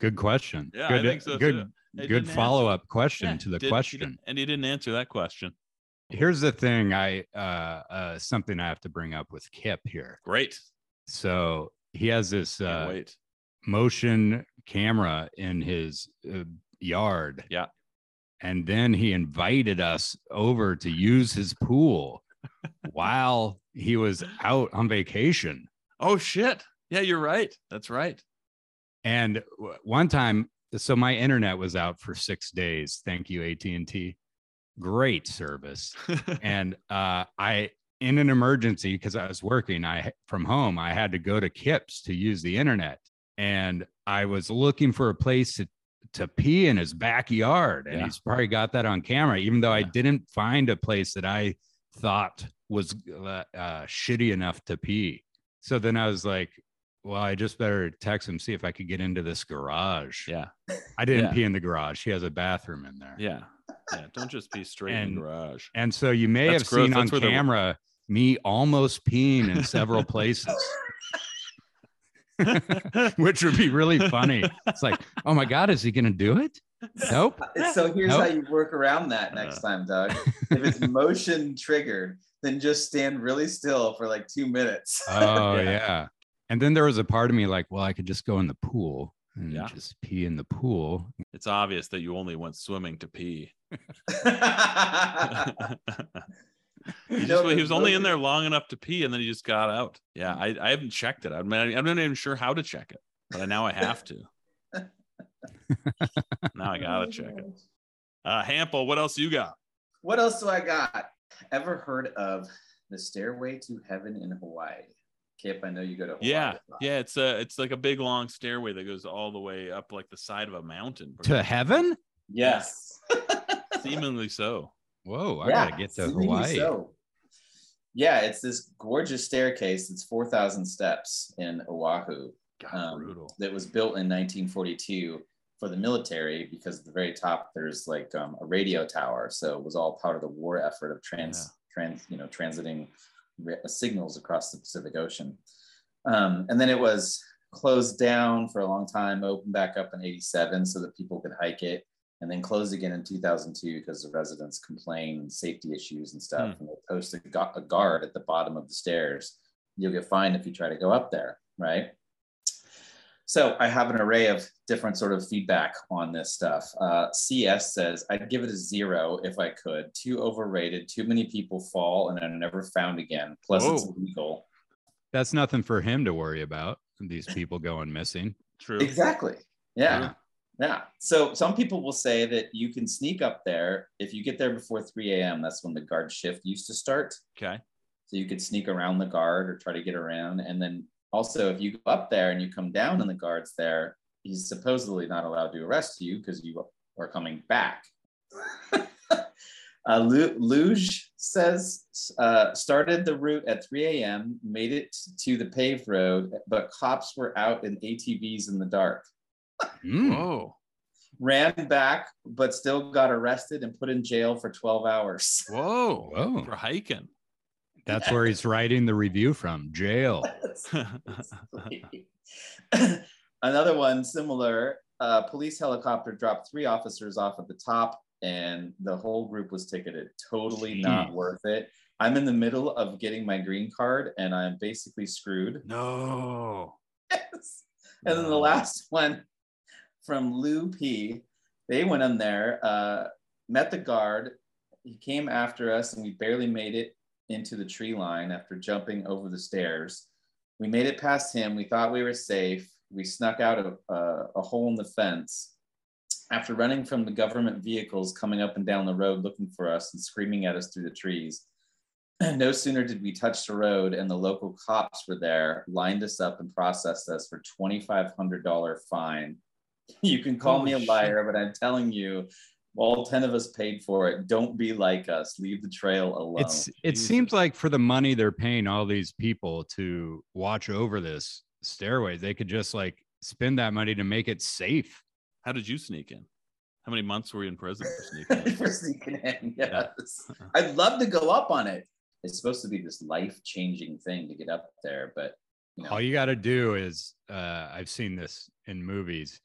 good question. Yeah, I good, think so, good, too. Good follow up question Yeah, to the did- question. didn't- and he didn't answer that question. Here's the thing. I uh, uh, something I have to bring up with Kip here. Great. So he has this uh, wait. motion camera in his uh, yard. Yeah. And then he invited us over to use his pool <laughs> while he was out on vacation. Oh shit! Yeah, you're right. That's right. And w- one time, so my internet was out for six days. Thank you, AT and T. Great service. <laughs> and uh, I, in an emergency, because I was working, I from home, I had to go to Kips to use the internet, and I was looking for a place to to pee in his backyard, and Yeah. he's probably got that on camera. Even though I didn't find a place that I thought was uh, uh, shitty enough to pee, so then I was like. Well, I just better text him see if I could get into this garage. yeah, I didn't Yeah. pee in the garage. He has a bathroom in there. yeah, yeah. Don't just be straight in And- the garage. And so you may That's have gross. seen on That's where the- camera me almost peeing in several places, <laughs> which would be really funny. It's like, oh my God, is he going to do it? Nope. <laughs> So here's Nope. how you work around that uh. next time, Doug. If it's <laughs> motion triggered, then just stand really still for like two minutes. Oh, Yeah. yeah. And then there was a part of me like, well, I could just go in the pool. And Yeah. just pee in the pool. It's obvious that you only went swimming to pee. <laughs> <laughs> he, just, know, he was only in there long enough to pee, and then he just got out. Yeah, I, I haven't checked it. I mean, I'm not even sure how to check it, but I- now I have to. <laughs> now I gotta check it. Uh, Hampel, what else you got? What else do I got? Ever heard of the Stairway to Heaven in Hawaii? Kip, I know you go to Hawaii. Yeah, yeah, it's a it's like a big long stairway that goes all the way up like the side of a mountain. To heaven? Yes. <laughs> seemingly so. Whoa, I Yeah, gotta get to Hawaii. so. Yeah, it's this gorgeous staircase. It's 4,000 steps in Oahu. God, um, brutal. that was built in 1942 for the military because at the very top there's like um, a radio tower so it was all part of the war effort of trans trans you know transiting ra- signals across the pacific ocean. Um, and then it was closed down for a long time opened back up in 87 so that people could hike it and then closed again in 2002 because the residents complained safety issues and stuff. And they posted a guard at the bottom of the stairs. You'll get fined if you try to go up there right so I have an array of different sort of feedback on this stuff. Uh, CS says I'd give it a zero if I could. Too overrated. Too many people fall and are never found again. Plus, it's illegal. That's nothing for him to worry about. These people going missing. True. Exactly. Yeah. Yeah. Yeah. So some people will say that you can sneak up there if you get there before 3 a.m. That's when the guard shift used to start. Okay. So you could sneak around the guard or try to get around. And then also, if you go up there and you come down and the guard's there, he's supposedly not allowed to arrest you because you are coming back. <laughs> uh, Luge says uh, started the route at 3 a.m., made it to the paved road, but cops were out in ATVs in the dark. Mm. Whoa. Ran back, but still got arrested and put in jail for 12 hours. <laughs> Whoa. Whoa. For hiking. That's where he's writing the review from jail. <laughs> <laughs> <clears throat> Another one similar. Uh, police helicopter dropped three officers off at the top, and the whole group was ticketed. Totally not worth it. I'm in the middle of getting my green card, and I'm basically screwed. no. <laughs> Yes. And then the last one from Lou P. They went in there, uh, met the guard. He came after us, and we barely made it into the tree line after jumping over the stairs. We made it past him. We thought we were safe. We snuck out of uh, a hole in the fence. After running from the government vehicles coming up and down the road looking for us and screaming at us through the trees, <clears throat> no sooner did we touch the road and the local cops were there, lined us up and processed us for $2,500 fine. <laughs> You can call me a liar, but I'm telling you, all 10 of us paid for it. Don't be like us. Leave the trail alone. It's it Jesus. seems like for the money they're paying all these people to watch over this stairway, they could just like spend that money to make it safe. How did you sneak in? How many months were you in prison for sneaking <laughs> in? for sneaking in. Yeah. I'd love to go up on it. It's supposed to be this life changing thing to get up there, but you know, All you got to do is uh, I've seen this in movies.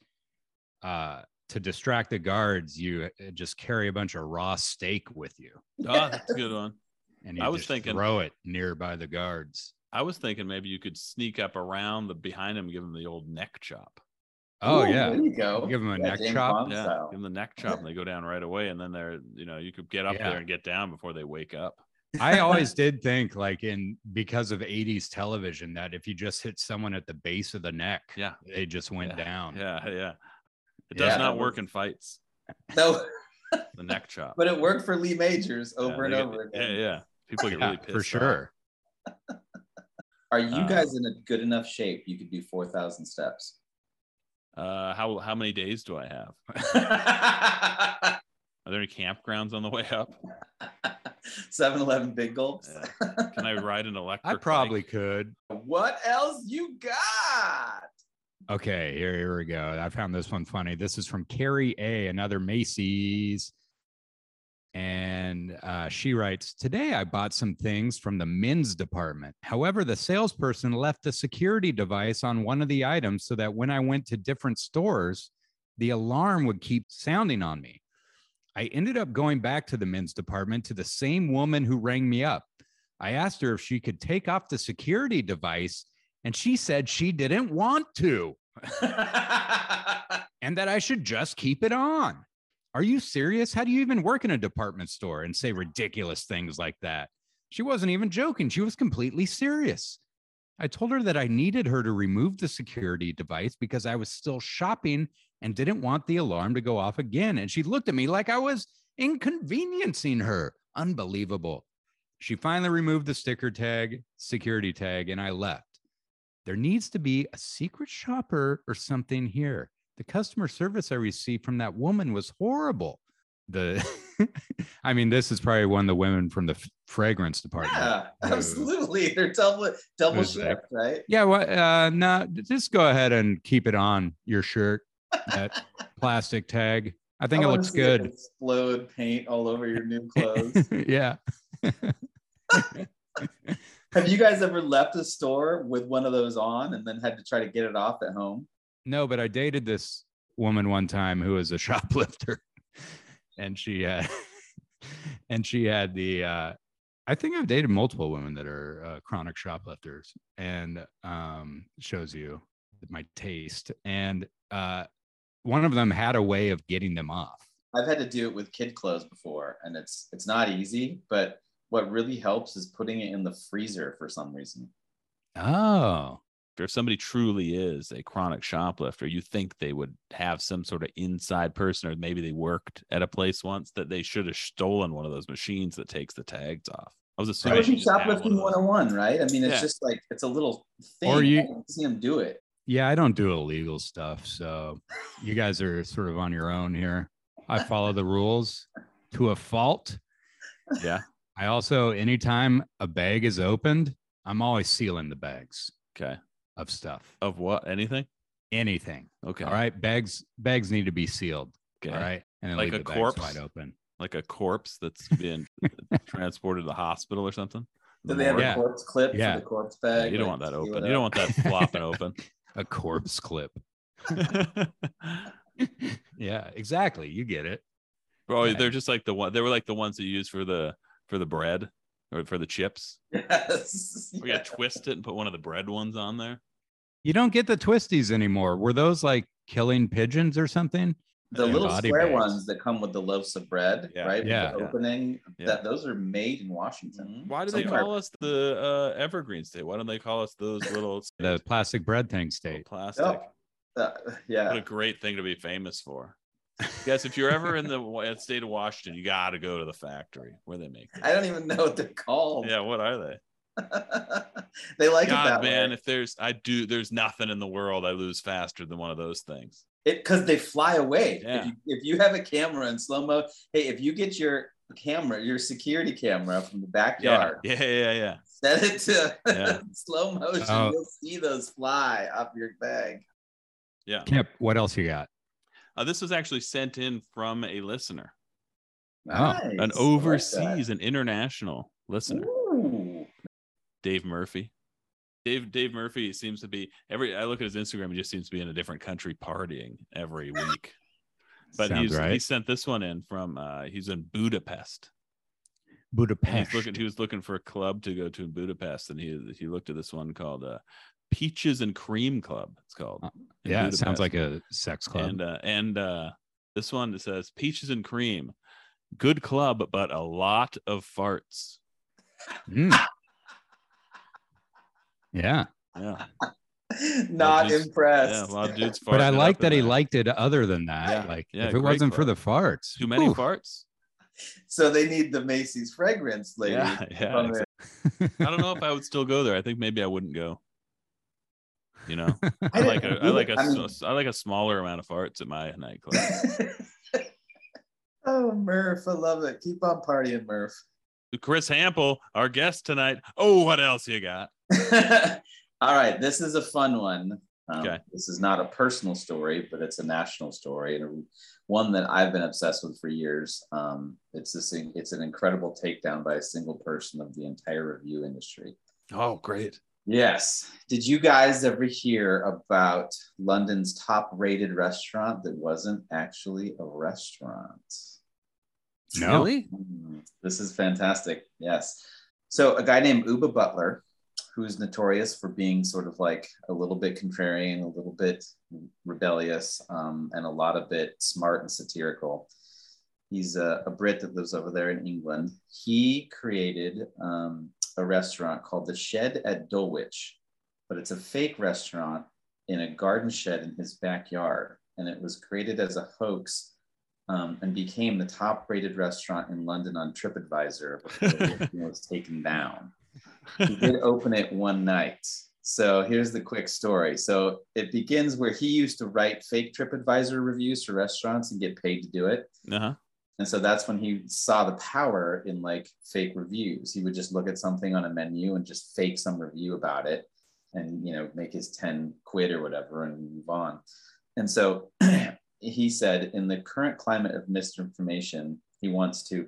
Uh, to distract the guards, you uh, just carry a bunch of raw steak with you, Oh, <laughs> that's a good one. and you I was just thinking- throw it nearby the guards. I was thinking maybe you could sneak up around the behind him, give him the old neck chop. Oh Ooh, yeah, there you go. Give 'em a Yeah, neck James chop? Yeah, style. give them the neck chop, and they go down right away. And then they're, you know, you could get up Yeah. there and get down before they wake up. I <laughs> always did think like in because of 80s television that if you just hit someone at the base of the neck, Yeah. they just went Yeah, down. Yeah, yeah. It does that not work in fights. No, <laughs> The neck chop. but it worked for Lee Majors Yeah, over and they over get- again. Yeah, yeah. People get Yeah, really <laughs> pissed for off. sure. <laughs> Are you Uh, guys in a good enough shape you could do 4,000 steps? Uh, how how many days do I have? Are there any campgrounds on the way up? 7 Eleven Big Gulps. Yeah. Can I ride an electric? I probably bike? could. What else you got? Okay, here, here we go. I found this one funny. This is from Carrie A, another Macy's. And uh, she writes Today I bought some things from the men's department. However, the salesperson left a security device on one of the items so that when I went to different stores, the alarm would keep sounding on me. I ended up going back to the men's department to the same woman who rang me up. I asked her if she could take off the security device, and she said she didn't want to. <laughs> and that I should just keep it on. Are you serious? How do you even work in a department store and say ridiculous things like that? She wasn't even joking. She was completely serious. I told her that I needed her to remove the security device because I was still shopping and didn't want the alarm to go off again. And she looked at me like I was inconveniencing her. Unbelievable. She finally removed the sticker tag, security tag, and I left. There needs to be a secret shopper or something here. The customer service I received from that woman was horrible. The, <laughs> I mean, this is probably one of the women from the f- fragrance department. yeah, absolutely. <laughs> They're double double shift, right? Yeah, what? Uh, no, just go ahead and keep it on your shirt. That <laughs> plastic tag. I think I it looks good. Explode paint all over your new clothes. yeah. Have you guys ever left a store with one of those on and then had to try to get it off at home? No, but I dated this woman one time who was a <laughs> shoplifter, and she uh, <laughs> and she had the. Uh, I think I've dated multiple women that are uh, chronic shoplifters, and um, shows you my taste. And uh, one of them had a way of getting them off. I've had to do it with kid clothes before, and it's it's not easy. But what really helps is putting it in the freezer for some reason. Oh, if somebody truly is a chronic shoplifter, you think they would have some sort of inside person, or maybe they worked at a place once that they should have stolen one of those machines that takes the tags off. I was So assuming it she was just had one shoplifting 101, right? I mean, it's Yeah. just like it's a little thing. Or you- I don't see them do it. yeah. I don't do illegal stuff, so you guys are sort of on your own here. I follow the rules to a fault. Yeah. I also, anytime a bag is opened, I'm always sealing the bags Okay. of stuff. Of what? Anything? Anything. Okay. All right. Bags bags need to be sealed. Okay. All right. And then Like leave a the bags corpse? wide open. Like a corpse that's <laughs> been transported to the hospital or something. Do they have morgue? Yeah. a corpse clip Yeah. for the corpse Yeah, bag? you don't want that open. You don't want that flopping <laughs> open. A corpse clip. <laughs> yeah, exactly. You get it. Bro, Yeah. they're just like the one. They were like the ones that you use for the for the bread or for the chips. Yes. We got to twist it and put one of the bread ones on there. You don't get the twisties anymore. Were those like killing pigeons or something? The Yeah, little square bags. ones that come with the loaves of bread, Yeah. right? Yeah. the Yeah. opening. Yeah. That those are made in Washington. Why do they Somewhere. call us the uh, Evergreen State? Why don't they call us those little <laughs> The plastic bread thing little state. plastic? Yep. Uh, yeah. What a great thing to be famous for. Guys, if you're ever in the state of Washington, you got to go to the factory where they make. Them. I don't even know what they're called. Yeah, what are they? <laughs> they like it God, that man, way. if there's, I do, there's nothing in the world I lose faster than one of those things. It because they fly away. Yeah. If, you, if you have a camera in slow mo, hey, if you get your camera, your security camera from the backyard, yeah, yeah, yeah. set it to Yeah. <laughs> slow motion, Oh. you'll see those fly off your bag. yeah. Kip, what else you got? Uh, this was actually sent in from a listener, Oh, Nice. I an like that. overseas and international listener, Ooh. Dave Murphy. Dave Dave Murphy seems to be every. I look at his Instagram; he just seems to be in a different country partying every <laughs> week. But Sounds he's right. he sent this one in from. uh He's in Budapest. And Budapest. He's looking. He was looking for a club to go to in Budapest, and he he looked at this one called uh, Peaches and Cream Club. It's called. Uh, yeah, it sounds like a sex club. And uh, and uh, this one that says Peaches and Cream, good club, but a lot of farts. Mm. Yeah. Yeah, <laughs> Not dudes- impressed. yeah. A lot of dudes. <laughs> But I like that he there. liked it other than that. Yeah, Like yeah, if it wasn't for the farts. too many whew. farts. So they need the Macy's fragrance lady. Yeah, yeah. exactly. I don't know if I would still go there. I think maybe I wouldn't go. You know, I <laughs> I like a like a I mean- s- I like a smaller amount of farts at my nightclub. <laughs> oh, Murph, I love it. Keep on partying, Murph. Chris Hampel, our guest tonight. Oh, what else you got? <laughs> All right, this is a fun one. Um, Okay. This is not a personal story, but it's a national story and one that I've been obsessed with for years. Um, it's this. It's an incredible takedown by a single person of the entire review industry. Oh, great. Yes. Did you guys ever hear about London's top-rated restaurant that wasn't actually a restaurant? No. Mm, This is fantastic. Yes. So a guy named Oobah Butler, who's notorious for being sort of like a little bit contrarian, a little bit rebellious, um, and a lot of bit smart and satirical. He's a, a, Brit that lives over there in England. He created um, a restaurant called the Shed at Dulwich, but it's a fake restaurant in a garden shed in his backyard. And it was created as a hoax um, and became the top rated restaurant in London on TripAdvisor before it <laughs> was taken down. He did open it one night. So here's the quick story. So it begins where he used to write fake TripAdvisor reviews for restaurants and get paid to do it. Uh-huh. And so that's when he saw the power in like fake reviews. He would just look at something on a menu and just fake some review about it and, you know, make his 10 quid or whatever and move on. And so <clears throat> he said, in the current climate of misinformation, he wants to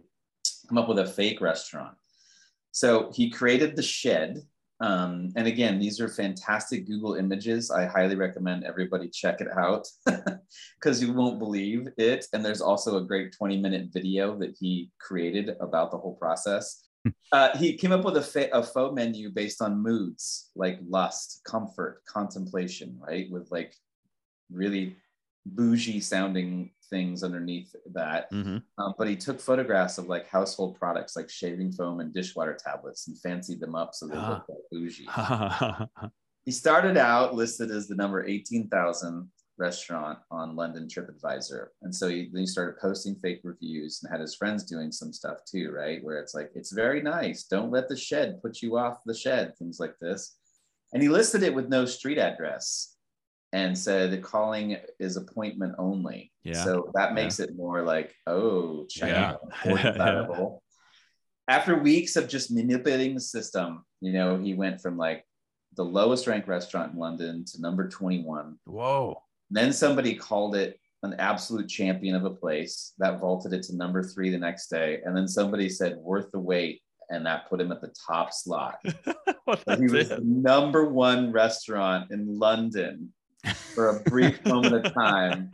come up with a fake restaurant. So he created the shed. Um, and again, these are fantastic Google images. I highly recommend everybody check it out <laughs> because you won't believe it. And there's also a great 20 minute video that he created about the whole process. Uh, he came up with a, fa- a faux menu based on moods like lust, comfort, contemplation, right? With like really bougie sounding things underneath that. Mm-hmm. Um, but he took photographs of like household products like shaving foam and dishwater tablets and fancied them up so they Ah. looked like bougie. <laughs> he started out listed as the number 18,000 restaurant on London TripAdvisor. And so he, then he started posting fake reviews and had his friends doing some stuff too, right? Where it's like, it's very nice. Don't let the shed put you off the shed, things like this. And he listed it with no street address and said calling is appointment only. Yeah. So that makes it more like, oh, China, Yeah. <laughs> After weeks of just manipulating the system, you know, he went from like the lowest ranked restaurant in London to number 21. Whoa. Then somebody called it an absolute champion of a place that vaulted it to number three the next day. And then somebody said worth the wait, and that put him at the top slot. <laughs> But he was the it? number one restaurant in London for a brief moment of time.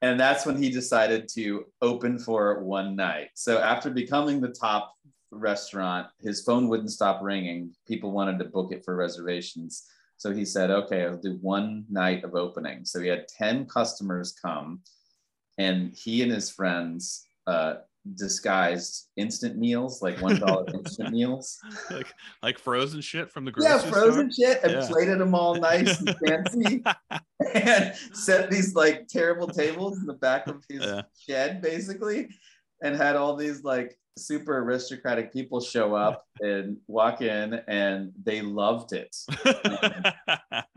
And that's when he decided to open for one night. So after becoming the top restaurant, his phone wouldn't stop ringing. People wanted to book it for reservations. So he said, okay, I'll do one night of opening. So he had 10 customers come, and he and his friends uh, disguised instant meals, like $1 <laughs> instant meals. like like frozen shit from the grocery Yeah, frozen shit and Yeah. plated them all nice and <laughs> fancy and set these like terrible tables in the back of his Yeah. shed basically and had all these like super aristocratic people show up and walk in and they loved it. <laughs>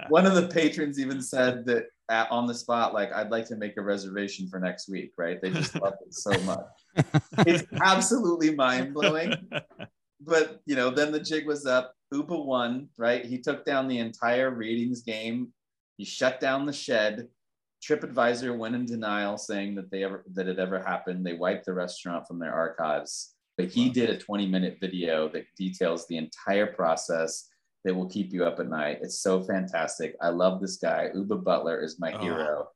One of the patrons even said that at, on the spot, like, I'd like to make a reservation for next week, right? They just love it so much. <laughs> It's absolutely mind blowing but you know, then the jig was up. Oobah won, right? He took down the entire ratings game. He shut down the shed. TripAdvisor went in denial, saying that they ever that it ever happened. They wiped the restaurant from their archives. But he did a 20 minute video that details the entire process that will keep you up at night. It's so fantastic. I love this guy. Oobah Butler is my Oh. hero.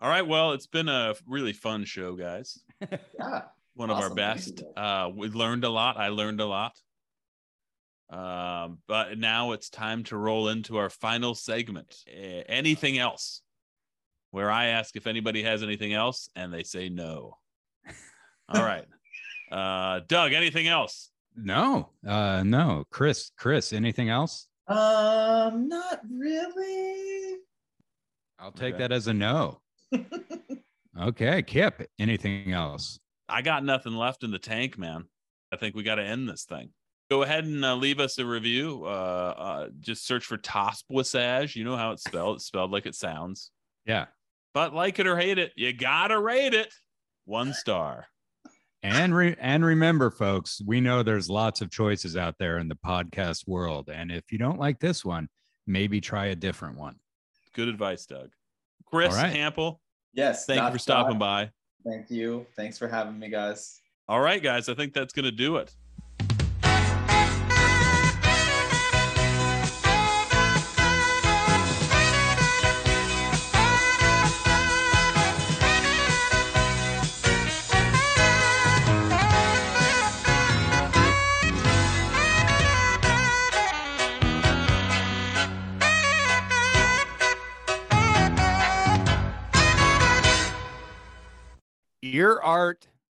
All right. Well, it's been a really fun show, guys. <laughs> Yeah. One of our best. Uh, we learned a lot. I learned a lot. Um, but now it's time to roll into our final segment. Anything else? Where I ask if anybody has anything else, and they say no. <laughs> All right. Uh, Doug, anything else? No, uh, no. Chris, Chris, anything else? Um, not really. I'll take Okay. that as a no. <laughs> okay, Kip, anything else? I got nothing left in the tank, man. I think we got to end this thing. Go ahead and uh, leave us a review. Uh, uh, just search for Tospuisage. You know how it's spelled. It's spelled like it sounds. Yeah. But like it or hate it, you gotta rate it. One star. And re- and remember, folks, we know there's lots of choices out there in the podcast world. And if you don't like this one, maybe try a different one. Good advice, Doug. Chris All right. Hampel, Yes. thank you for stopping Scott. by. Thank you. Thanks for having me, guys. All right, guys, I think that's gonna do it. Art